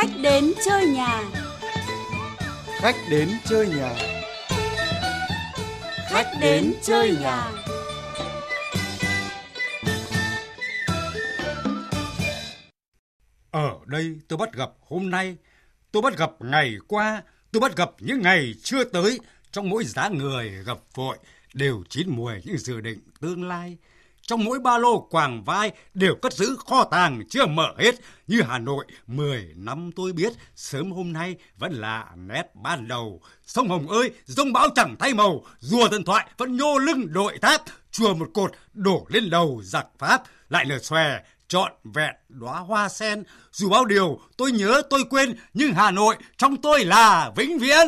Khách đến chơi nhà. Khách đến chơi nhà. Khách đến chơi nhà. Ở đây tôi bắt gặp hôm nay, tôi bắt gặp ngày qua, tôi bắt gặp những ngày chưa tới. Trong mỗi giá người gặp vội đều chín mùi những dự định tương lai. Trong mỗi ba lô quàng vai đều cất giữ kho tàng chưa mở hết. Như Hà Nội, 10 năm tôi biết, sớm hôm nay vẫn là nét ban đầu. Sông Hồng ơi, rông bão chẳng thay màu, rùa thần thoại vẫn nhô lưng đội tháp, chùa một cột đổ lên đầu giặc Pháp, lại lờ xòe, trọn vẹn đóa hoa sen dù bao điều tôi nhớ tôi quên nhưng hà nội trong tôi là vĩnh viễn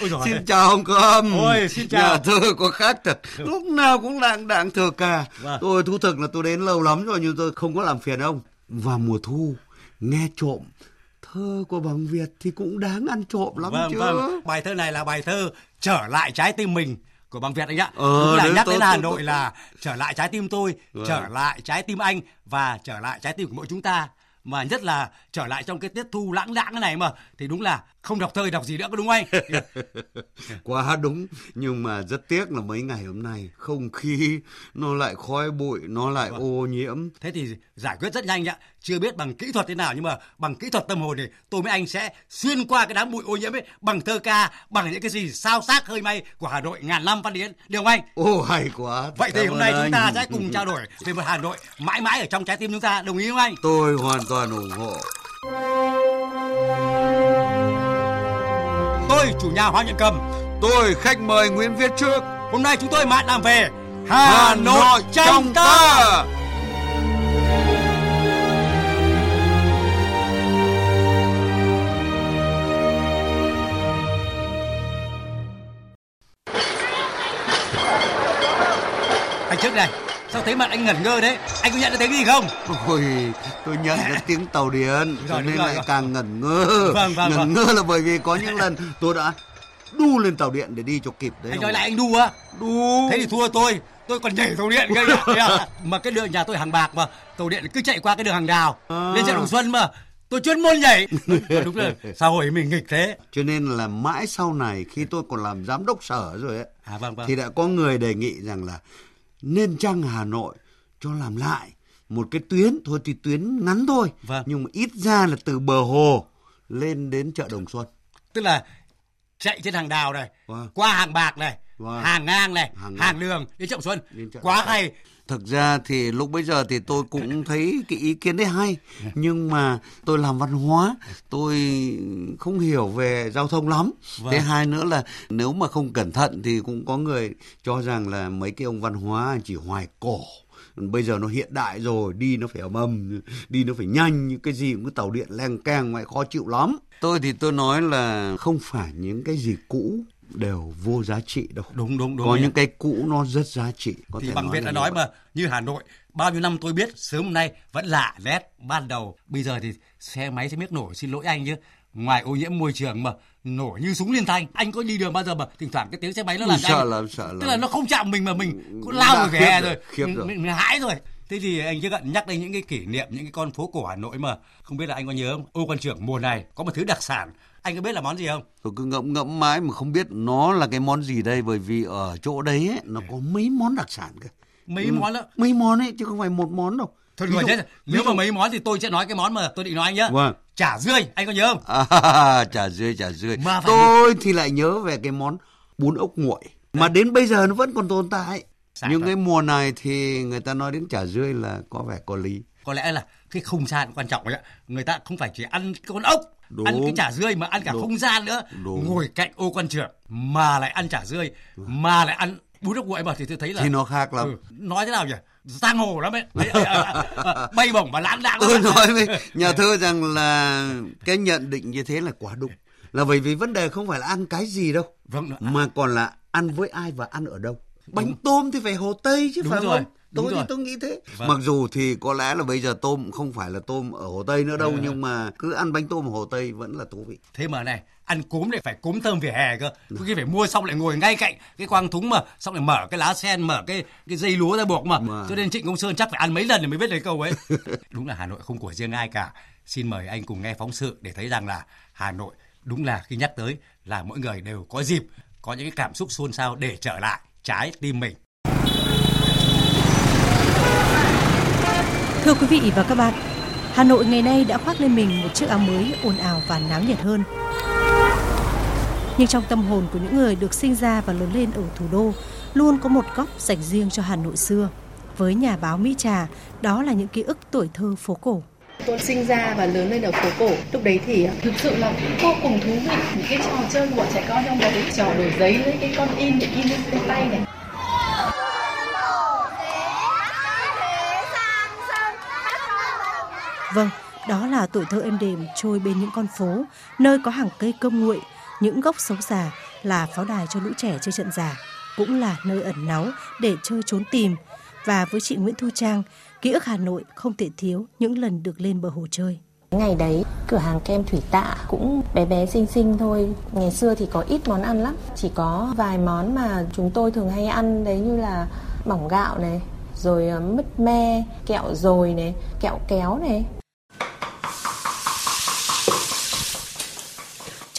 xin chào ông Cầm. Ôi, xin chào. Nhà thơ có khác thật. Lúc nào cũng đạng đạng thơ ca. Vâng. Tôi thú thực là tôi đến lâu lắm rồi nhưng tôi không có làm phiền ông. Vào mùa thu, nghe trộm. Thơ của bằng Việt thì cũng đáng ăn trộm lắm vâng chứ. vâng bài thơ này là bài thơ trở lại trái tim mình của bằng Việt anh ạ. Ờ, là nhắc tôi- đến Hà Nội tôi- là trở lại trái tim tôi, Vâng. trở lại trái tim anh và trở lại trái tim của mỗi chúng ta. Mà nhất là trở lại trong cái tiết thu lãng đãng cái này mà thì đúng là không đọc thơ đọc gì nữa có đúng không anh? Quá đúng, nhưng mà rất tiếc là mấy ngày hôm nay không khí nó lại khói bụi, nó lại Vâng. ô nhiễm. Thế thì giải quyết rất nhanh ạ. Chưa biết bằng kỹ thuật thế nào nhưng mà bằng kỹ thuật tâm hồn thì tôi với anh sẽ xuyên qua cái đám bụi ô nhiễm ấy bằng thơ ca, bằng những cái gì sao xác hơi may của Hà Nội ngàn năm văn hiến. Không anh? Ô hay quá. Vậy thì hôm nay ơn chúng ta anh. sẽ cùng trao đổi về một Hà Nội mãi mãi ở trong trái tim chúng ta. Đồng ý không anh? Tôi hoàn toàn ủng hộ. Tôi chủ nhà Hoa Nhận Cầm. Tôi khách mời Nguyễn Viết Trước. Hôm nay chúng tôi mạn làm về Hà Nội trong ta. Anh sao thấy mặt anh ngẩn ngơ đấy? Anh có nhận ra tiếng gì không? Ôi, tôi nhận ra tiếng tàu điện, cho nên rồi, lại rồi. càng ngẩn ngơ. Vâng, vâng, ngẩn vâng. ngơ là bởi vì có những lần tôi đã đu lên tàu điện để đi cho kịp đấy. Anh nói lại anh đu á? đu. Thế thì thua tôi, tôi còn nhảy tàu điện cơ à? Mà cái đường nhà tôi hàng bạc mà, tàu điện cứ chạy qua cái đường hàng đào, À. lên chợ Đồng Xuân mà. Tôi chuyên môn nhảy. Đúng rồi, sao hồi mình nghịch thế? Cho nên là mãi sau này khi tôi còn làm giám đốc sở rồi ấy, À vâng vâng. thì đã có người đề nghị rằng là nên chăng Hà Nội cho làm lại một cái tuyến thôi thì tuyến ngắn thôi Vâng. nhưng mà ít ra là từ bờ hồ lên đến chợ Đồng Xuân Tức là chạy trên hàng đào này, Vâng. qua hàng bạc này, Vâng. hàng ngang này, Hàng hàng, đường đến chợ Đồng Xuân. Đến chợ Quá hay. Thực ra thì lúc bấy giờ thì tôi cũng thấy cái ý kiến đấy hay. Nhưng mà tôi làm văn hóa tôi không hiểu về giao thông lắm. Vâng. thế hai nữa là nếu mà không cẩn thận thì cũng có người cho rằng là mấy cái ông văn hóa chỉ hoài cổ. Bây giờ nó hiện đại rồi đi nó phải ầm ầm đi nó phải nhanh như cái gì cũng cứ tàu điện leng keng mày khó chịu lắm. Tôi thì tôi nói là không phải những cái gì cũ đều vô giá trị đâu Đúng đúng đúng. có anh những cái cũ nó rất giá trị có thì thể bằng Việt là đã nói vậy. mà như Hà Nội bao nhiêu năm tôi biết sớm hôm nay vẫn là nét ban đầu bây giờ thì xe máy sẽ biết nổi xin lỗi anh chứ ngoài ô nhiễm môi trường mà nổi như súng liên thanh anh có đi đường bao giờ mà thỉnh thoảng cái tiếng xe máy nó làm sợ anh lắm, sợ lắm. tức là nó không chạm mình mà mình cũng lao về hè rồi, khiếp rồi. mình, mình hãi rồi thế thì anh chưa cận nhắc đến những cái kỷ niệm những cái con phố cổ Hà Nội mà không biết là anh có nhớ không ô quan trưởng mùa này có một thứ đặc sản anh có biết là món gì không? Tôi cứ ngẫm ngẫm mãi mà không biết nó là cái món gì đây bởi vì ở chỗ đấy ấy, nó có mấy món đặc sản cơ. Mấy Ừ, món đó? mấy món ấy chứ không phải một món đâu. Thôi rồi thế ví nếu mà mấy món thì tôi sẽ nói cái món mà tôi định nói anh nhá. Vâng. chả rươi anh có nhớ không? À, chả rươi chả rươi Mà tôi thì lại nhớ về cái món bún ốc nguội. Mà đến bây giờ nó vẫn còn tồn tại. Sai nhưng thật. cái mùa này thì người ta nói đến chả rươi là có vẻ có lý. Có lẽ là cái không gian quan trọng đấy ạ. Người ta không phải chỉ ăn con ốc Đúng. ăn cái chả rươi mà ăn cả Đúng. không gian nữa. Đúng. ngồi cạnh ô quan trưởng mà lại ăn chả rươi mà lại ăn bún ốc nguội mà thì tôi thấy là thì nó khác lắm. Ừ, nói thế nào nhỉ? Giang hồ lắm ấy. À, à, à, bay bổng và lãng đãng tôi nói với nhà thơ rằng là cái nhận định như thế là quá đúng. Là bởi vì vấn đề không phải là ăn cái gì đâu vâng mà còn là ăn với ai và ăn ở đâu. Bánh tôm thì phải hồ tây chứ Đúng phải rồi, không đúng tôi rồi. thì tôi nghĩ thế Vâng. mặc dù thì có lẽ là bây giờ tôm không phải là tôm ở hồ tây nữa đâu nhưng mà cứ ăn bánh tôm ở hồ tây vẫn là thú vị thế mà này ăn cốm lại phải cốm thơm vỉa hè cơ có khi phải mua xong lại ngồi ngay cạnh cái quang thúng mà xong lại mở cái lá sen mở cái cái dây lúa ra buộc mà Mà. cho nên trịnh công sơn chắc phải ăn mấy lần thì mới biết được câu ấy đúng là hà nội không của riêng ai cả Xin mời anh cùng nghe phóng sự để thấy rằng là Hà Nội đúng là khi nhắc tới là mỗi người đều có dịp có những cái cảm xúc xôn xao để trở lại trái tim mình. Thưa quý vị và các bạn, Hà Nội ngày nay đã khoác lên mình một chiếc áo mới ồn ào và náo nhiệt hơn. Nhưng trong tâm hồn của những người được sinh ra và lớn lên ở thủ đô, luôn có một góc dành riêng cho Hà Nội xưa. Với nhà báo Mỹ Trà, đó là những ký ức tuổi thơ phố cổ. Tôi sinh ra và lớn lên ở phố cổ. Lúc đấy thì à, thực sự là vô cùng thú vị. Những cái trò chơi của trẻ con trong đấy, trò đổi giấy lấy cái con in để in lên tay này. Vâng, đó là tuổi thơ êm đềm trôi bên những con phố, nơi có hàng cây cơm nguội, những gốc xấu già là pháo đài cho lũ trẻ chơi trận giả, cũng là nơi ẩn náu để chơi trốn tìm. Và với chị Nguyễn Thu Trang, ký ức Hà Nội không thể thiếu những lần được lên bờ hồ chơi. Ngày đấy, cửa hàng kem thủy tạ cũng bé bé xinh xinh thôi. Ngày xưa thì có ít món ăn lắm, chỉ có vài món mà chúng tôi thường hay ăn đấy như là bỏng gạo này, rồi ờ, mứt me, kẹo dồi này, kẹo kéo này.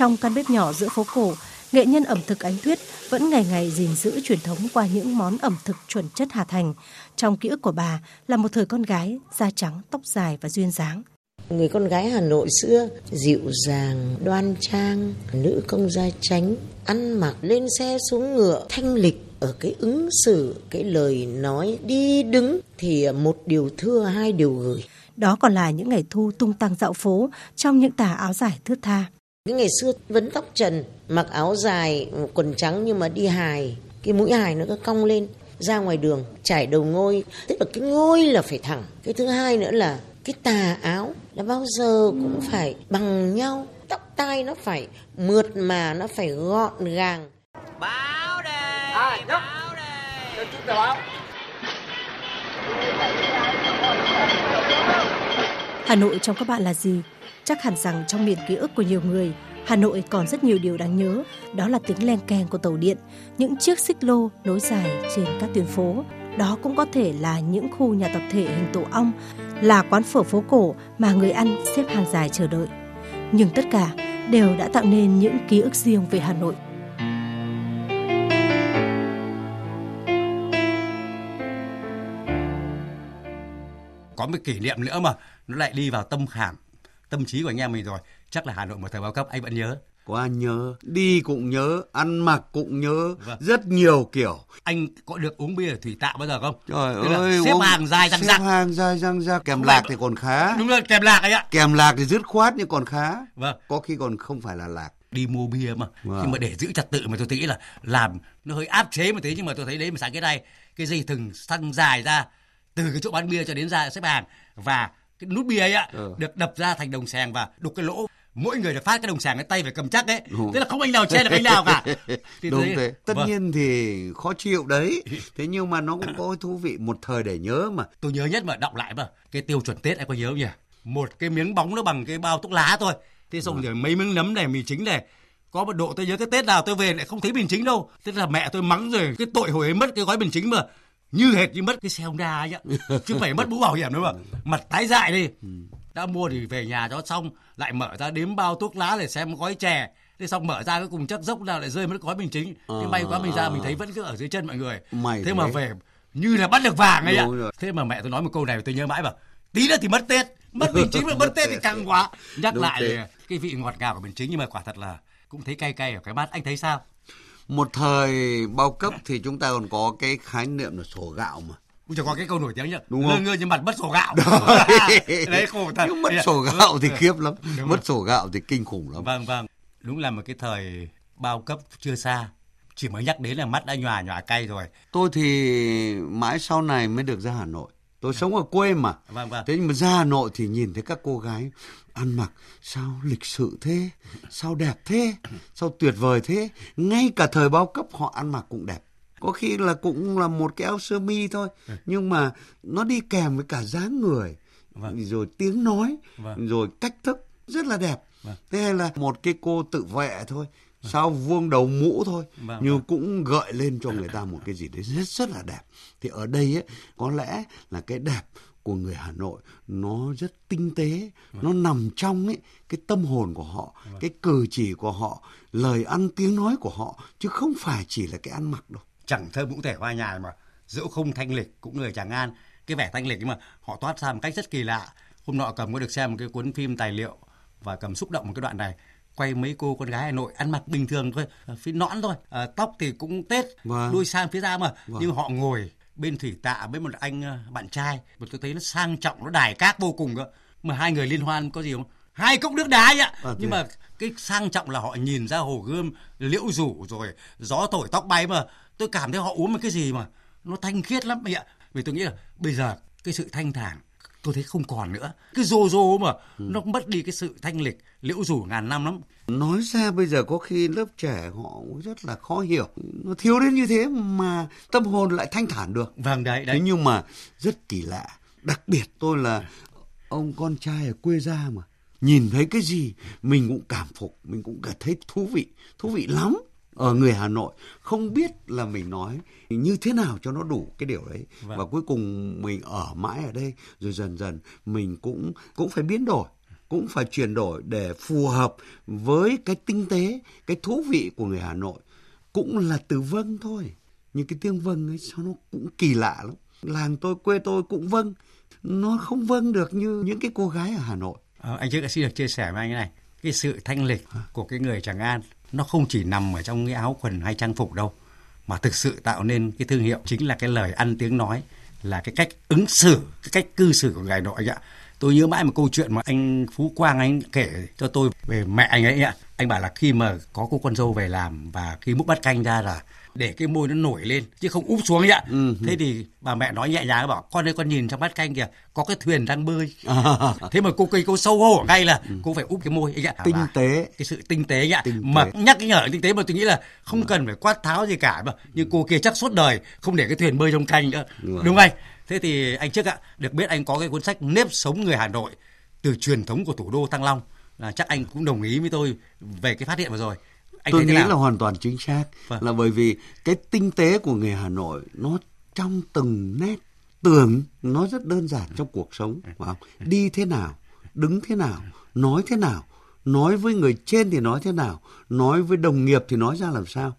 Trong căn bếp nhỏ giữa phố cổ, nghệ nhân ẩm thực Ánh Tuyết vẫn ngày ngày gìn giữ truyền thống qua những món ẩm thực chuẩn chất Hà Thành. Trong ký ức của bà là một thời con gái, da trắng, tóc dài và duyên dáng. Người con gái Hà Nội xưa dịu dàng, đoan trang, nữ công gia tránh, ăn mặc lên xe xuống ngựa, thanh lịch ở cái ứng xử, cái lời nói đi đứng thì một điều thưa hai điều gửi. Đó còn là những ngày thu tung tăng dạo phố trong những tà áo dài thướt tha. Cái ngày xưa vẫn tóc trần, mặc áo dài, quần trắng nhưng mà đi hài, cái mũi hài nó cứ cong lên, ra ngoài đường trải đầu ngôi, tức là cái ngôi là phải thẳng. Cái thứ hai nữa là cái tà áo là bao giờ cũng phải bằng nhau, tóc tai nó phải mượt mà nó phải gọn gàng. Báo đề, à, báo đề. Cho chúng ta báo. Hà Nội trong các bạn là gì? Chắc hẳn rằng trong miền ký ức của nhiều người, Hà Nội còn rất nhiều điều đáng nhớ, đó là tiếng len keng của tàu điện, những chiếc xích lô nối dài trên các tuyến phố. Đó cũng có thể là những khu nhà tập thể hình tổ ong, là quán phở phố cổ mà người ăn xếp hàng dài chờ đợi. Nhưng tất cả đều đã tạo nên những ký ức riêng về Hà Nội. Có một kỷ niệm nữa mà nó lại đi vào tâm khảm tâm trí của anh em mình rồi chắc là Hà Nội một thời bao cấp anh vẫn nhớ. Có anh nhớ đi cũng nhớ ăn mặc cũng nhớ vâng. rất nhiều kiểu. Anh có được uống bia thủy tạ bao giờ không? Trời Thế ơi xếp uống, hàng dài răng xếp răng hàng dài răng răng kèm không lạc thì còn khá. Đúng rồi kèm lạc ấy ạ. Kèm lạc thì dứt khoát nhưng còn khá. Vâng. Có khi còn không phải là lạc. Đi mua bia mà. Vâng. nhưng mà để giữ trật tự mà tôi nghĩ là làm nó hơi áp chế một tí nhưng mà tôi thấy đấy mà sáng cái này. Cái dây thừng xăng dài ra từ cái chỗ bán bia cho đến ra xếp hàng. Và cái nút bia ấy ạ ừ. được đập ra thành đồng sàng và đục cái lỗ. Mỗi người được phát cái đồng sàng cái tay phải cầm chắc ấy. Thế là không anh nào che được anh nào cả. Thì đúng thế, thế. tất vâng. nhiên thì khó chịu đấy. Thế nhưng mà nó cũng có thú vị một thời để nhớ mà. Tôi nhớ nhất mà đọc lại mà. Cái tiêu chuẩn tết anh có nhớ không nhỉ? Một cái miếng bóng nó bằng cái bao thuốc lá thôi. Thế xong ừ. rồi mấy miếng nấm này mì chính này. Có một độ tôi nhớ cái tết nào tôi về lại không thấy bình chính đâu. Thế là mẹ tôi mắng rồi cái tội hồi ấy mất cái gói bình chính mà như hệt như mất cái xe Honda ấy chứ phải mất mũ bảo hiểm nữa mà. Mặt tái dại đi. Ừ. đã mua thì về nhà cho xong lại mở ra đếm bao thuốc lá để xem gói chè. Thế xong mở ra cái cùng chắc dốc nào lại rơi mất gói bình chính. À, thế may quá mình ra mình thấy vẫn cứ ở dưới chân mọi người. Mày thế, thế mà về như là bắt được vàng ấy ạ thế mà mẹ tôi nói một câu này tôi nhớ mãi bảo tí nữa thì mất tết. Mất bình chính mà mất tết thì càng quá. Nhắc Đúng lại thế. cái vị ngọt ngào của bình chính nhưng mà quả thật là cũng thấy cay cay ở cái bát. Anh thấy sao một thời bao cấp thì chúng ta còn có cái khái niệm là sổ gạo mà Ui trời có cái câu nổi tiếng nhá. Đúng không? Ngơ như mặt mất sổ gạo. Đấy khổ thật. Nhưng mất sổ gạo thì khiếp lắm. Đúng mất rồi. sổ gạo thì kinh khủng lắm. Vâng vâng. Đúng là một cái thời bao cấp chưa xa. Chỉ mới nhắc đến là mắt đã nhòa nhòa cay rồi. Tôi thì mãi sau này mới được ra Hà Nội. Tôi sống ở quê mà. Vâng vâng. Thế nhưng mà ra Hà Nội thì nhìn thấy các cô gái ăn mặc sao lịch sự thế, sao đẹp thế, sao tuyệt vời thế. Ngay cả thời bao cấp họ ăn mặc cũng đẹp. Có khi là cũng là một cái áo sơ mi thôi, nhưng mà nó đi kèm với cả dáng người, vâng. rồi tiếng nói, vâng. rồi cách thức rất là đẹp. Vâng. Thế là một cái cô tự vệ thôi. Sao vuông đầu mũ thôi. Vâng, nhưng vâng. cũng gợi lên cho người ta một cái gì đấy rất rất là đẹp. Thì ở đây ấy có lẽ là cái đẹp của người Hà Nội nó rất tinh tế, nó nằm trong ấy cái tâm hồn của họ, cái cử chỉ của họ, lời ăn tiếng nói của họ chứ không phải chỉ là cái ăn mặc đâu. Chẳng thơ cũng thể hoa nhài mà dẫu không thanh lịch cũng người Tràng An cái vẻ thanh lịch nhưng mà họ toát ra một cách rất kỳ lạ. Hôm nọ cầm có được xem một cái cuốn phim tài liệu và cầm xúc động một cái đoạn này quay mấy cô con gái Hà Nội ăn mặc bình thường thôi, phía nõn thôi, à, tóc thì cũng tết, Vâng. đuôi sang phía ra mà, Vâng. nhưng họ ngồi bên thủy tạ với một anh ờ, bạn trai, mà tôi thấy nó sang trọng, nó đài các vô cùng cơ. Mà hai người liên hoan có gì không? Hai cốc nước đá ấy ạ. À, nhưng thế à? mà cái sang trọng là họ nhìn ra hồ gươm liễu rủ rồi gió thổi tóc bay mà tôi cảm thấy họ uống một cái gì mà nó thanh khiết lắm ạ vì tôi nghĩ là bây giờ cái sự thanh thản tôi thấy không còn nữa cái rô rô mà Ừ. nó mất đi cái sự thanh lịch liễu rủ ngàn năm lắm Nói ra bây giờ có khi lớp trẻ họ rất là khó hiểu. Nó thiếu đến như thế mà tâm hồn lại thanh thản được. vâng đấy Thế đấy nhưng mà rất kỳ lạ. Đặc biệt tôi là ông con trai ở quê ra mà. Nhìn thấy cái gì mình cũng cảm phục, mình cũng cảm thấy thú vị, thú vị lắm. Ở người Hà Nội không biết là mình nói như thế nào cho nó đủ cái điều đấy. Vâng. Và cuối cùng mình ở mãi ở đây rồi dần dần mình cũng cũng phải biến đổi cũng phải chuyển đổi để phù hợp với cái tinh tế, cái thú vị của người Hà Nội. Cũng là từ vâng thôi. Nhưng cái tiếng vâng ấy sao nó cũng kỳ lạ lắm. Làng tôi, quê tôi cũng vâng. Nó không vâng được như những cái cô gái ở Hà Nội. Ờ, anh trước đã xin được chia sẻ với anh cái này cái sự thanh lịch của cái người Tràng An nó không chỉ nằm ở trong cái áo quần hay trang phục đâu, mà thực sự tạo nên cái thương hiệu chính là cái lời ăn tiếng nói, là cái cách ứng xử, cái cách cư xử của người Hà Nội ạ. Tôi nhớ mãi một câu chuyện mà anh Phú Quang anh kể cho tôi về mẹ anh ấy ạ. Anh bảo là khi mà có cô con dâu về làm và khi múc bát canh ra là để cái môi nó nổi lên chứ không úp xuống ấy ạ Ừ. thế thì bà mẹ nói nhẹ nhàng bảo con ơi con nhìn trong bát canh kìa có cái thuyền đang bơi. Thế mà cô cây cô sâu hổ ngay là cô phải úp cái môi ấy ạ Tinh tế. cái sự tinh tế ạ mà nhắc nhở tinh tế mà tôi nghĩ là không cần phải quát tháo gì cả mà nhưng cô kia chắc suốt đời không để cái thuyền bơi trong canh nữa. Đúng rồi. đúng không anh? Thế thì anh trước ạ được biết anh có cái cuốn sách nếp sống người Hà Nội từ truyền thống của thủ đô Thăng Long là chắc anh cũng đồng ý với tôi về cái phát hiện vừa rồi anh tôi nghĩ nào là hoàn toàn chính xác. Vâng. Là bởi vì cái tinh tế của người Hà Nội nó trong từng nét. Tưởng nó rất đơn giản trong cuộc sống. Phải không? Đi thế nào, đứng thế nào, nói thế nào. Nói với người trên thì nói thế nào. Nói với đồng nghiệp thì nói ra làm sao.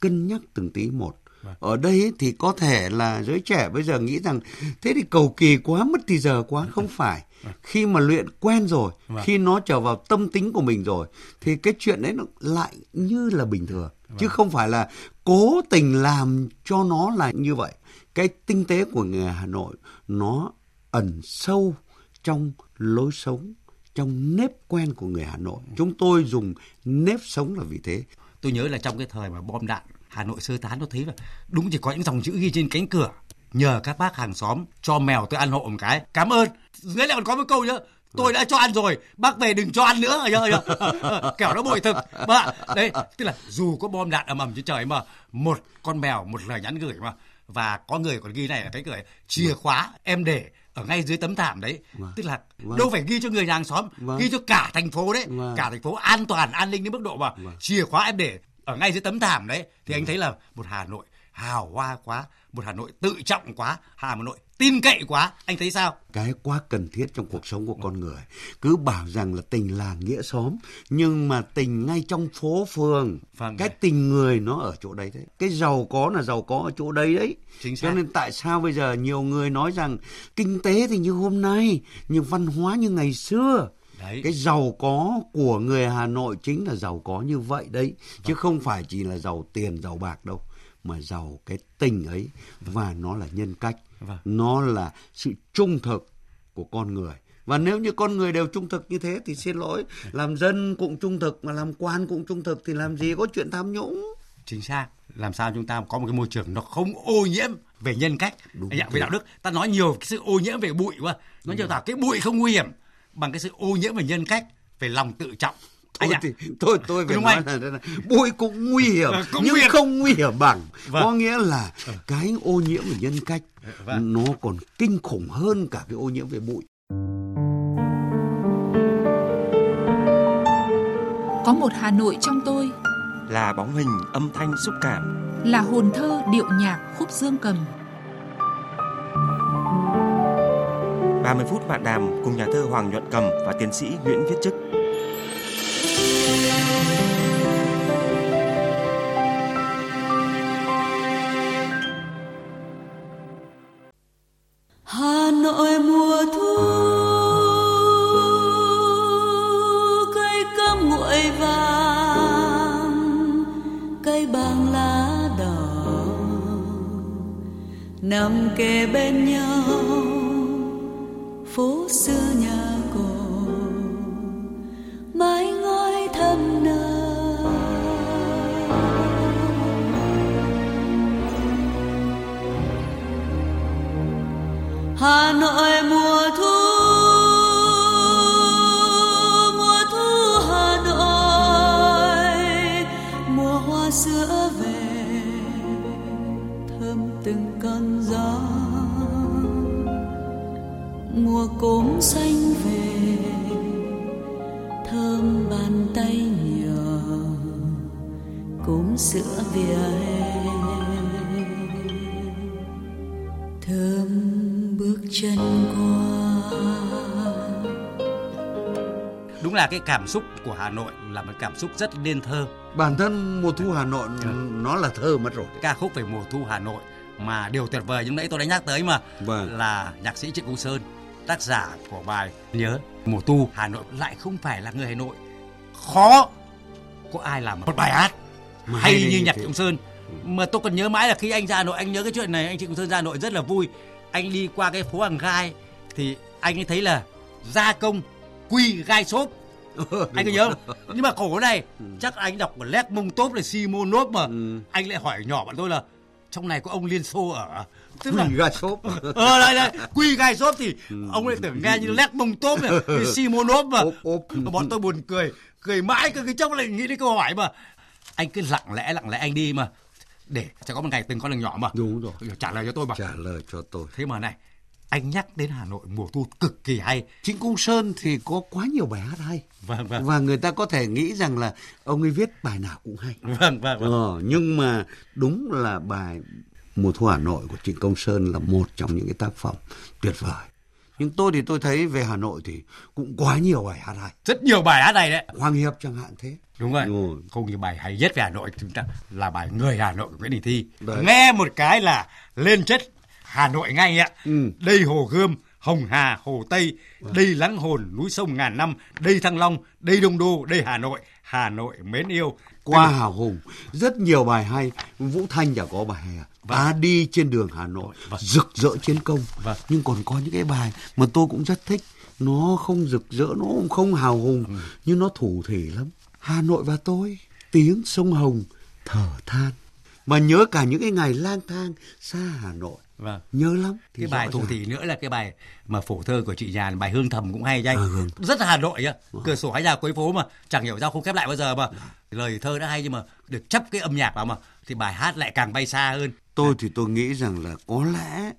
Cân nhắc từng tí một. Ở đây thì có thể là giới trẻ bây giờ nghĩ rằng thế thì cầu kỳ quá, mất thì giờ quá. Không phải. Khi mà luyện quen rồi, Vâng. khi nó trở vào tâm tính của mình rồi, thì cái chuyện đấy nó lại như là bình thường. Chứ không phải là cố tình làm cho nó là như vậy. Cái tinh tế của người Hà Nội nó ẩn sâu trong lối sống, trong nếp quen của người Hà Nội. Chúng tôi dùng nếp sống là vì thế. tôi nhớ là trong cái thời mà bom đạn Hà Nội sơ tán tôi thấy là đúng chỉ có những dòng chữ ghi trên cánh cửa. Nhờ các bác hàng xóm cho mèo tôi ăn hộ một cái. Cảm ơn. Dưới lại còn có một câu nữa. Tôi đã cho ăn rồi bác về đừng cho ăn nữa. Nhớ, nhớ. kẻo nó bội thực. Mà đấy tức là dù có bom đạn ầm ầm trên trời mà một con mèo một lời nhắn gửi mà và có người còn ghi này là cái cười chìa khóa em để ở ngay dưới tấm thảm đấy. Tức là Vâng. đâu phải ghi cho người hàng xóm Vâng. ghi cho cả thành phố đấy. Vâng. cả thành phố an toàn an ninh đến mức độ mà chìa khóa em để ở ngay dưới tấm thảm đấy thì anh thấy là một Hà Nội hào hoa quá một Hà Nội tự trọng quá Hà Nội tin cậy quá. Anh thấy sao? Cái quá cần thiết trong cuộc sống của con người. Cứ bảo rằng là tình làng nghĩa xóm nhưng mà tình ngay trong phố phường Vâng, cái đấy. tình người nó ở chỗ đấy đấy. Cái giàu có là giàu có ở chỗ đấy đấy. Chính cho xác. nên tại sao bây giờ nhiều người nói rằng kinh tế thì như hôm nay nhưng văn hóa như ngày xưa Đấy. cái giàu có của người Hà Nội chính là giàu có như vậy đấy. Chứ Vâng. không phải chỉ là giàu tiền giàu bạc đâu mà giàu cái tình ấy. Và nó là nhân cách. Vâng. nó là sự trung thực của con người. Và nếu như con người đều trung thực như thế thì xin lỗi làm dân cũng trung thực mà làm quan cũng trung thực thì làm gì có chuyện tham nhũng? Chính xác. Làm sao chúng ta có một cái môi trường nó không ô nhiễm về nhân cách? Đúng anh ạ, thế. về đạo đức. Ta nói nhiều cái sự ô nhiễm về bụi quá. Nó nhiều là cái bụi không nguy hiểm bằng cái sự ô nhiễm về nhân cách về lòng tự trọng Thôi ạ thì tôi tôi phải nói anh. là, thế này, bụi cũng nguy hiểm Ờ, cũng nhưng nguy hiểm. không nguy hiểm bằng Vâng. có nghĩa là cái ô nhiễm về nhân cách vâng. nó còn kinh khủng hơn cả cái ô nhiễm về bụi Có một Hà Nội trong tôi là bóng hình âm thanh xúc cảm là hồn thơ điệu nhạc khúc dương cầm. 30 phút bạn đàm cùng nhà thơ Hoàng Nhuận Cầm và tiến sĩ Nguyễn Viết Chức. Là cái cảm xúc của Hà Nội là một cảm xúc rất nên thơ. Bản thân mùa thu Hà Nội nó là thơ mất rồi. Ca khúc về mùa thu Hà Nội mà điều tuyệt vời nhưng nãy tôi đã nhắc tới mà Vâng. là nhạc sĩ Trịnh Công Sơn, tác giả của bài Nhớ mùa thu Hà Nội lại không phải là người Hà Nội. Khó có ai làm một bài hát Mà hay đến như nhạc. Trịnh Công Sơn. Mà tôi còn nhớ mãi là khi anh ra Hà Nội anh nhớ cái chuyện này anh Trịnh Công Sơn ra Hà Nội rất là vui. Anh đi qua cái phố Hàng Gai thì anh ấy thấy là gia công quy gai xốp anh có nhớ không? nhưng mà cổ này chắc anh đọc của Lét Mông Tốt là Simonov mà Ừ. anh lại hỏi nhỏ bọn tôi là trong này có ông Liên Xô ở tức là Quỳ gà xốp. ờ đây đây quy gai xốp thì ông lại tưởng nghe như Lét Mông Tốt này Simonov mà Ốp, ốp. Bọn tôi buồn cười cười mãi cái cái chốc lại nghĩ đến câu hỏi mà anh cứ lặng lẽ lặng lẽ anh đi mà để sẽ có một ngày từng con đường nhỏ mà Đúng rồi. trả lời cho tôi mà Trả lời cho tôi. thế mà này anh nhắc đến Hà Nội mùa thu cực kỳ hay Trịnh Công Sơn thì có quá nhiều bài hát hay. vâng vâng Và người ta có thể nghĩ rằng là ông ấy viết bài nào cũng hay. vâng vâng, vâng. Ờ, nhưng mà đúng là bài Mùa thu Hà Nội của Trịnh Công Sơn là một trong những cái tác phẩm tuyệt vời. Nhưng tôi thì tôi thấy về Hà Nội thì cũng quá nhiều bài hát hay. rất nhiều bài hát này đấy Hoàng Hiệp chẳng hạn thế. đúng rồi rồi. không như bài hay nhất về Hà Nội chúng ta là bài người Hà Nội của Nguyễn Đình Thi Đấy. nghe một cái là lên chất Hà Nội ngay ạ Ừ. đây Hồ Gươm Hồng Hà Hồ Tây đây Lắng Hồn núi sông ngàn năm đây Thăng Long đây Đông Đô đây Hà Nội Hà Nội mến yêu Qua hào hùng, rất nhiều bài hay. Vũ Thanh chả có bài hay à. Ta đi trên đường Hà Nội, rực rỡ chiến công. Vâng. Nhưng còn có những cái bài mà tôi cũng rất thích. Nó không rực rỡ, nó cũng không hào hùng, nhưng nó thủ thỉ lắm. Hà Nội và tôi, tiếng sông Hồng, thở than. Mà nhớ cả những cái ngày lang thang xa Hà Nội. Vâng. Nhớ lắm. Thì cái bài thủ ràng. thị nữa là cái bài mà phổ thơ của chị Nhàn bài hương thầm cũng hay cho anh hương. rất là Hà Nội á cửa sổ hay nhà cuối phố mà chẳng hiểu sao không khép lại bao giờ mà lời thơ đã hay nhưng mà được chấp cái âm nhạc vào mà thì bài hát lại càng bay xa hơn Tôi thì tôi nghĩ rằng là có lẽ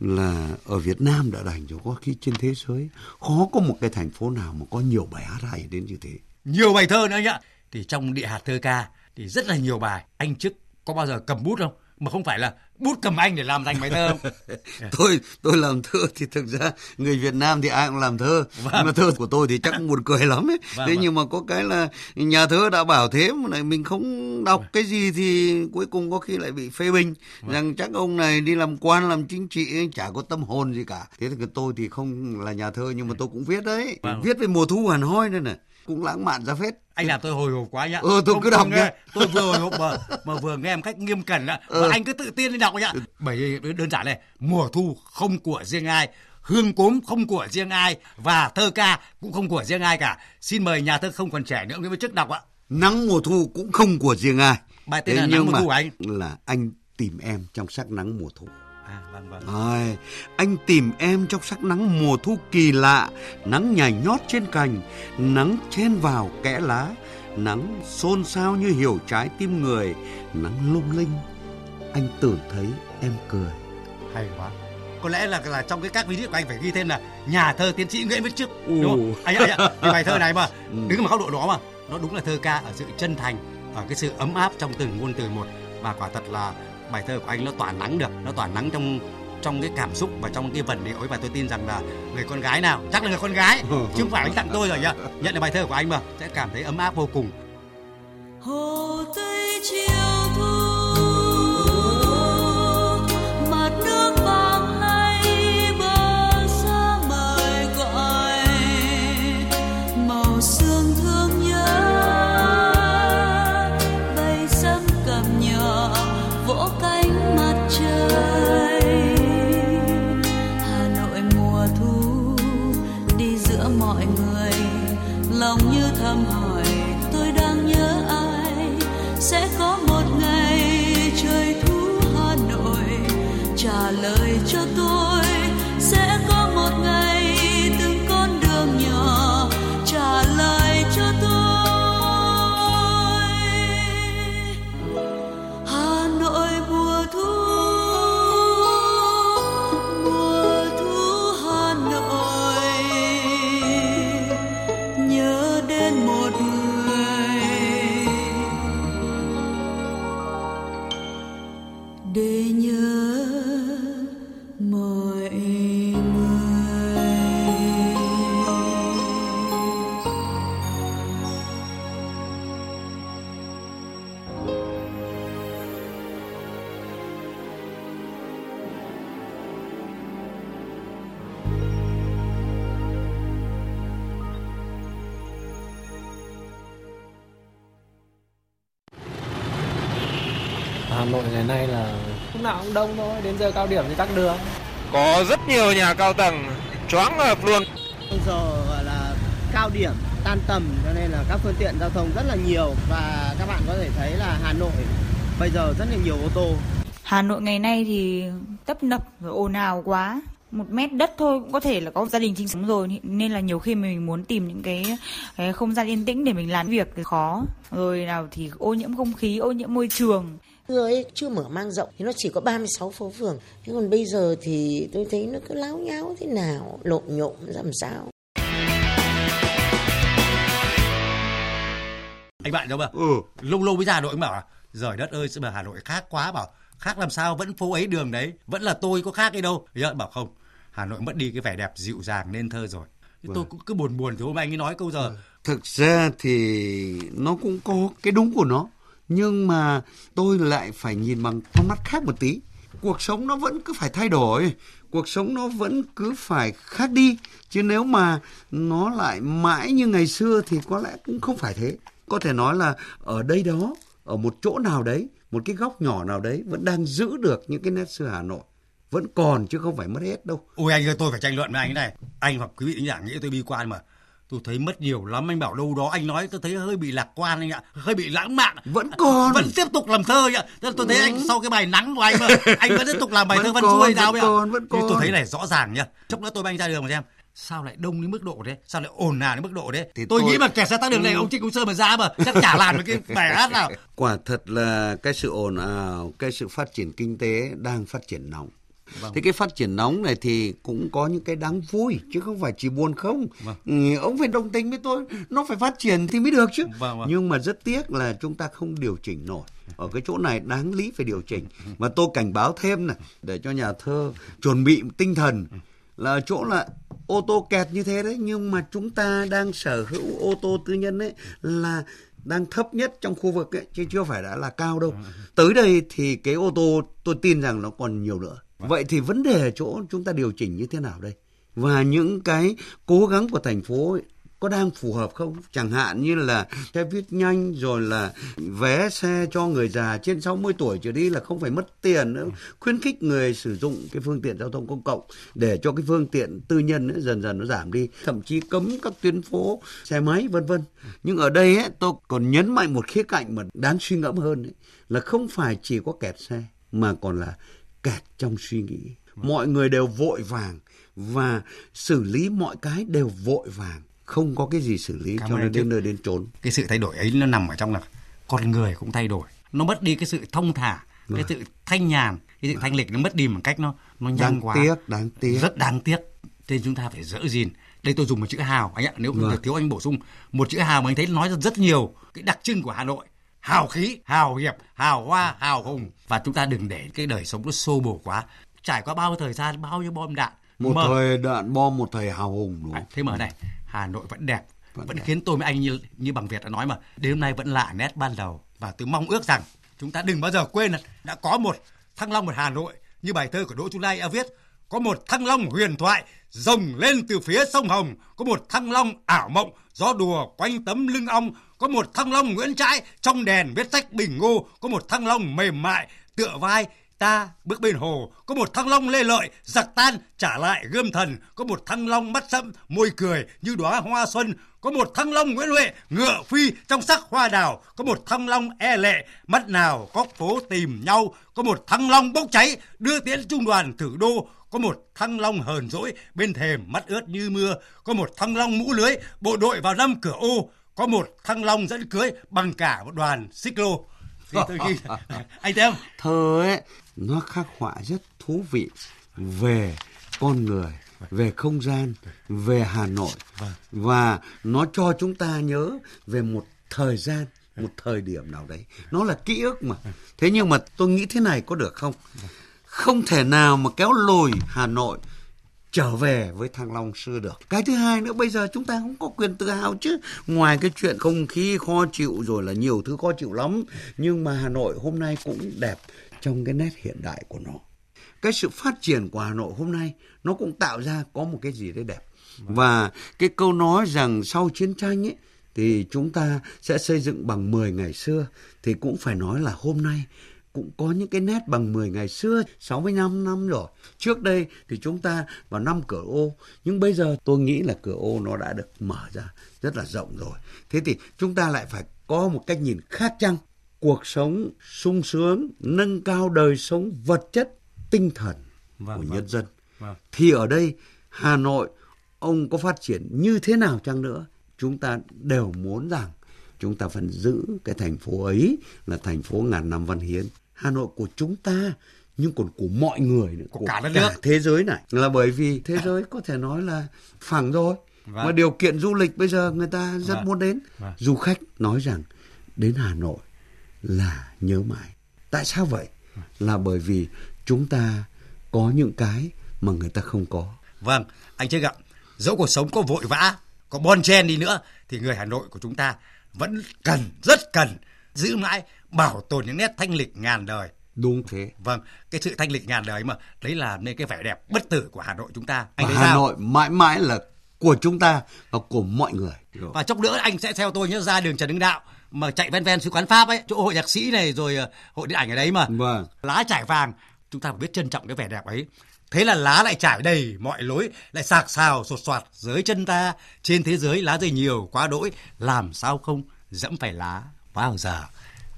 là ở Việt Nam đã đành rồi có khi trên thế giới khó có một cái thành phố nào mà có nhiều bài hát hay đến như thế. nhiều bài thơ nữa nhá thì trong địa hạt thơ ca thì rất là nhiều bài anh trước có bao giờ cầm bút không mà không phải là bút cầm anh để làm thành bài thơ không? Tôi tôi làm thơ thì thực ra người Việt Nam thì ai cũng làm thơ. Vâng. mà thơ của tôi thì chắc buồn cười lắm ấy. Vâng, thế vâng. nhưng mà có cái là nhà thơ đã bảo thế mà lại mình không đọc cái gì thì cuối cùng có khi lại bị phê bình. Vâng. rằng chắc ông này đi làm quan làm chính trị chả có tâm hồn gì cả. Thế thì tôi thì không là nhà thơ nhưng mà tôi cũng viết đấy. Vâng. viết về mùa thu hàn hoi đây này cũng lãng mạn ra phết anh làm tôi hồi hộp quá nhá Ừ, tôi Không- cứ đọc nghe. nhá. tôi vừa hồi hộp mà, mà vừa nghe một cách nghiêm cẩn ạ Ừ. mà anh cứ tự tin lên đọc nhá bởi vì đơn giản này mùa thu không của riêng ai hương cốm không của riêng ai và thơ ca cũng không của riêng ai cả xin mời nhà thơ không còn trẻ nữa Nguyễn Chức đọc ạ nắng mùa thu cũng không của riêng ai Bài tên Thế là Nắng mùa thu anh. là anh tìm em trong sắc nắng mùa thu à vâng vâng Ai, anh tìm em trong sắc nắng mùa thu kỳ lạ, nắng nhảy nhót trên cành, nắng chen vào kẽ lá, nắng xôn xao như hiểu trái tim người, nắng lung linh. Anh tưởng thấy em cười. hay quá có lẽ là là trong cái các video của anh phải ghi tên là nhà thơ tiến sĩ Nguyễn Viết Chức Ồ. đúng không anh ạ cái bài thơ này mà Ừ. đứng ở góc độ đó mà nó đúng là thơ ca ở sự chân thành ở cái sự ấm áp trong từng ngôn từ một và quả thật là bài thơ của anh nó tỏa nắng được, nó tỏa nắng trong trong cái cảm xúc và trong cái vần điệu ấy và tôi tin rằng là người con gái nào, chắc là người con gái, chứ không phải anh tặng tôi rồi nhá. Nhận được bài thơ của anh mà, sẽ cảm thấy ấm áp vô cùng. Hồ tây chiều mọi người lòng như thầm hồng. Hà Nội ngày nay là lúc nào cũng đông thôi, đến giờ cao điểm thì tắc đường. Có rất nhiều nhà cao tầng, choáng ngợp luôn. giờ gọi là cao điểm tan tầm cho nên là các phương tiện giao thông rất là nhiều. Và các bạn có thể thấy là Hà Nội bây giờ rất là nhiều ô tô. Hà Nội ngày nay thì tấp nập rồi ồn ào quá. Một mét đất thôi cũng có thể là có gia đình sinh sống rồi. Nên là nhiều khi mình muốn tìm những cái, cái không gian yên tĩnh để mình làm việc thì khó. Rồi nào thì ô nhiễm không khí ô nhiễm môi trường Xưa ấy chưa mở mang rộng thì nó chỉ có 36 phố phường. Thế còn bây giờ thì tôi thấy nó cứ láo nháo thế nào, lộn nhộn làm sao. anh bạn đâu mà ừ. lâu lâu mới ra Hà Nội cũng bảo là giời đất ơi sao mà Hà Nội khác quá bảo khác làm sao vẫn phố ấy đường đấy vẫn là tôi có khác cái đâu giờ bảo không Hà Nội mất đi cái vẻ đẹp dịu dàng nên thơ rồi tôi Vâng. cũng cứ buồn buồn thì hôm anh ấy nói câu giờ Thực ra thì nó cũng có cái đúng của nó nhưng mà tôi lại phải nhìn bằng con mắt khác một tí. Cuộc sống nó vẫn cứ phải thay đổi, cuộc sống nó vẫn cứ phải khác đi chứ nếu mà nó lại mãi như ngày xưa thì có lẽ cũng không phải thế. Có thể nói là ở đây đó, ở một chỗ nào đấy, một cái góc nhỏ nào đấy vẫn đang giữ được những cái nét xưa Hà Nội. Vẫn còn chứ không phải mất hết đâu. ôi anh ơi tôi phải tranh luận với anh thế này anh hoặc quý vị khán giả nghĩ tôi bi quan mà tôi thấy mất nhiều lắm anh bảo đâu đó anh nói tôi thấy hơi bị lạc quan anh ạ hơi bị lãng mạn. Vẫn còn. Vẫn tiếp tục làm thơ ạ. Tôi thấy anh sau cái bài nắng của anh mà anh vẫn tiếp tục làm bài Vẫn thơ văn còn, xuôi nào vậy còn, vẫn Thì tôi còn. thấy này rõ ràng nha chốc nữa tôi với anh ra đường mà xem sao lại đông đến mức độ đấy sao lại ồn ào đến mức độ đấy tôi, tôi- nghĩ mà kẻ xe tắc đường này Ừ. ông trịnh công sơn mà ra mà chắc chả làm được cái bài hát nào. Quả thật là cái sự ồn ào, cái sự phát triển kinh tế đang phát triển nóng. Vâng. Thế cái phát triển nóng này thì cũng có những cái đáng vui chứ không phải chỉ buồn không. Vâng. Ừ, ông phải đồng tình với tôi, nó phải phát triển thì mới được chứ. Vâng, vâng. Nhưng mà rất tiếc là chúng ta không điều chỉnh nổi. Ở cái chỗ này đáng lý phải điều chỉnh. Và tôi cảnh báo thêm này để cho nhà thơ chuẩn bị tinh thần là ở chỗ là ô tô kẹt như thế đấy nhưng mà chúng ta đang sở hữu ô tô tư nhân ấy là đang thấp nhất trong khu vực ấy chứ chưa phải đã là cao đâu. Tới đây thì cái ô tô tôi tin rằng nó còn nhiều nữa. Vậy thì vấn đề ở chỗ chúng ta điều chỉnh như thế nào đây? Và những cái cố gắng của thành phố ấy, có đang phù hợp không? Chẳng hạn như là xe buýt nhanh rồi là vé xe cho người già trên 60 tuổi trở đi là không phải mất tiền nữa. Khuyến khích người sử dụng cái phương tiện giao thông công cộng để cho cái phương tiện tư nhân ấy dần dần nó giảm đi. Thậm chí cấm các tuyến phố xe máy vân vân. Nhưng ở đây ấy, tôi còn nhấn mạnh một khía cạnh mà đáng suy ngẫm hơn ấy, là không phải chỉ có kẹt xe mà còn là kẹt trong suy nghĩ. Mọi người đều vội vàng và xử lý mọi cái đều vội vàng không có cái gì xử lý Cảm cho anh đến nơi đến chốn cái sự thay đổi ấy nó nằm ở trong là con người cũng thay đổi nó mất đi cái sự thông thả cái Vâng. sự thanh nhàn cái sự thanh lịch nó mất đi một cách nó nó nhanh Đáng quá tiếc, đáng tiếc. rất đáng tiếc nên chúng ta phải giữ gìn đây tôi dùng một chữ hào anh ạ nếu không Vâng. được thiếu anh bổ sung một chữ hào mà anh thấy nói rất, rất nhiều cái đặc trưng của Hà Nội hào khí hào hiệp hào hoa hào hùng. Và chúng ta đừng để cái đời sống nó xô bồ quá. Trải qua bao thời gian bao nhiêu bom đạn một mà... thời đạn bom một thời hào hùng đúng không? À, thế mà này Hà Nội vẫn đẹp vẫn, vẫn đẹp. khiến tôi với anh như như bằng Việt đã nói mà. Đến hôm nay vẫn lạ nét ban đầu. Và tôi mong ước rằng chúng ta đừng bao giờ quên là đã có một thăng long một Hà Nội. Như bài thơ của Đỗ Chu Lai đã viết có một thăng long huyền thoại rồng lên từ phía sông Hồng. Có một thăng long ảo mộng gió đùa quanh tấm lưng ong có một thăng long Nguyễn Trãi, trong đèn viết sách bình ngô. Có một thăng long mềm mại, tựa vai ta bước bên hồ. Có một thăng long lê lợi giặc tan, trả lại gươm thần. Có một thăng long mắt sẫm, môi cười như đóa hoa xuân. Có một thăng long nguyễn huệ, ngựa phi trong sắc hoa đào. Có một thăng long e lệ, mắt nào góc phố tìm nhau. Có một thăng long bốc cháy, đưa tiễn trung đoàn thử đô. Có một thăng long hờn dỗi, bên thềm mắt ướt như mưa. Có một thăng long mũ lưới, bộ đội vào năm cửa ô có một thăng long dẫn cưới bằng cả một đoàn xích lô. Thì tôi ghi anh thấy không? Thơ ấy nó khắc họa rất thú vị về con người về không gian về hà nội. Và nó cho chúng ta nhớ về một thời gian một thời điểm nào đấy. Nó là ký ức mà. Thế nhưng mà tôi nghĩ thế này có được không? Không thể nào mà kéo lùi hà nội trở về với thăng long xưa được. Cái thứ hai nữa, bây giờ chúng ta cũng có quyền tự hào chứ. Ngoài cái chuyện không khí khó chịu rồi là nhiều thứ khó chịu lắm, nhưng mà hà nội hôm nay cũng đẹp trong cái nét hiện đại của nó. Cái sự phát triển của hà nội hôm nay, nó cũng tạo ra có một cái gì đấy đẹp. Và cái câu nói rằng sau chiến tranh ấy, thì chúng ta sẽ xây dựng bằng 10 ngày xưa, thì cũng phải nói là hôm nay cũng có những cái nét bằng 10 ngày xưa 65 năm rồi. Trước đây thì chúng ta vào năm cửa ô nhưng bây giờ tôi nghĩ là cửa ô nó đã được mở ra rất là rộng rồi. Thế thì chúng ta lại phải có một cách nhìn khác chăng? Cuộc sống sung sướng nâng cao đời sống vật chất tinh thần vâng, của vâng. nhân dân. Vâng. thì ở đây hà nội ông có phát triển như thế nào chăng nữa? Chúng ta đều muốn rằng chúng ta phải giữ cái thành phố ấy là thành phố ngàn năm văn hiến Hà Nội của chúng ta nhưng còn của mọi người nữa, của, của cả, cả thế giới này là bởi vì thế giới có thể nói là phẳng rồi vâng. mà điều kiện du lịch bây giờ người ta rất vâng. muốn đến vâng. du khách nói rằng đến Hà Nội là nhớ mãi tại sao vậy vâng. là bởi vì chúng ta có những cái mà người ta không có vâng anh chưa gặp dẫu cuộc sống có vội vã có bon chen đi nữa thì người Hà Nội của chúng ta vẫn cần rất cần giữ mãi bảo tồn những nét thanh lịch ngàn đời. Đúng thế. Vâng cái sự thanh lịch ngàn đời mà đấy là nên cái vẻ đẹp bất tử của hà nội chúng ta. Anh và hà sao? nội mãi mãi là của chúng ta và của mọi người. Rồi. và chốc nữa anh sẽ theo tôi nhớ ra đường trần hưng đạo mà chạy ven ven sứ quán pháp ấy chỗ hội nhạc sĩ này rồi ờ, hội điện ảnh ở đấy mà. Vâng. lá trải vàng chúng ta phải biết trân trọng cái vẻ đẹp ấy. Thế là lá lại trải đầy mọi lối lại sạc xào sột soạt dưới chân ta. Trên thế giới lá rơi nhiều quá đỗi làm sao không dẫm phải lá bao giờ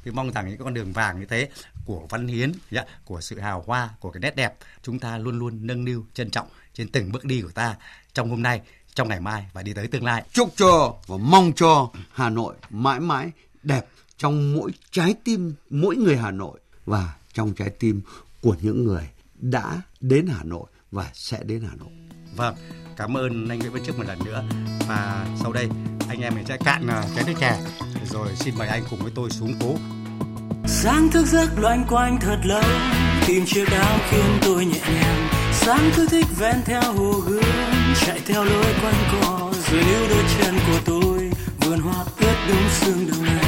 thì mong rằng những con đường vàng như thế của văn hiến dạ, của sự hào hoa của cái nét đẹp chúng ta luôn luôn nâng niu trân trọng trên từng bước đi của ta trong hôm nay trong ngày mai và đi tới tương lai. Chúc cho và mong cho Hà Nội mãi mãi đẹp trong mỗi trái tim mỗi người Hà Nội và trong trái tim của những người đã đến Hà Nội và sẽ đến Hà Nội. Vâng, cảm ơn anh Nguyễn Văn Trước một lần nữa. Và sau đây anh em mình sẽ cạn à, chén nước chè. Rồi xin mời anh cùng với tôi xuống phố sáng thức giấc loanh quanh thật lâu tìm chiếc áo khiến tôi nhẹ nhàng. Sáng cứ thích ven theo hồ gươm chạy theo lối quanh co rồi níu đôi chân của tôi vườn hoa ướt đúng sương đầu này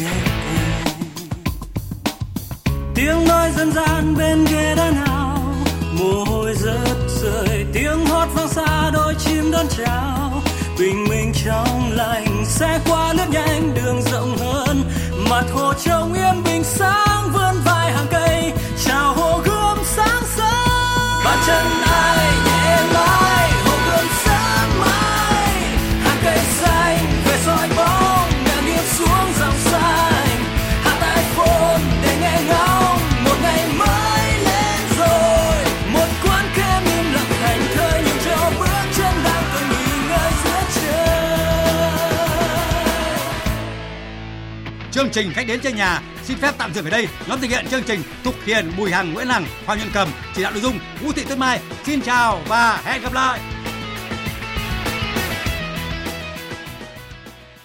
yeah, yeah. tiếng nói dân gian bên ghế đá nào? Mồ hôi rớt rơi tiếng hót vang xa đôi chim đón chào. Bình minh trong lành sẽ qua lướt nhanh đường rộng hơn mặt hồ trông yên bình sáng vươn vai hàng cây, chào hồ gươm sáng sớm. Bàn chân chương trình khách đến chơi nhà xin phép tạm dừng ở đây. Nhóm thực hiện chương trình Thục Hiền, Bùi Hằng, Nguyễn Hằng, Hoàng Nhân Cầm chỉ đạo nội dung. Vũ Thị Tuyết Mai, xin chào và hẹn gặp lại.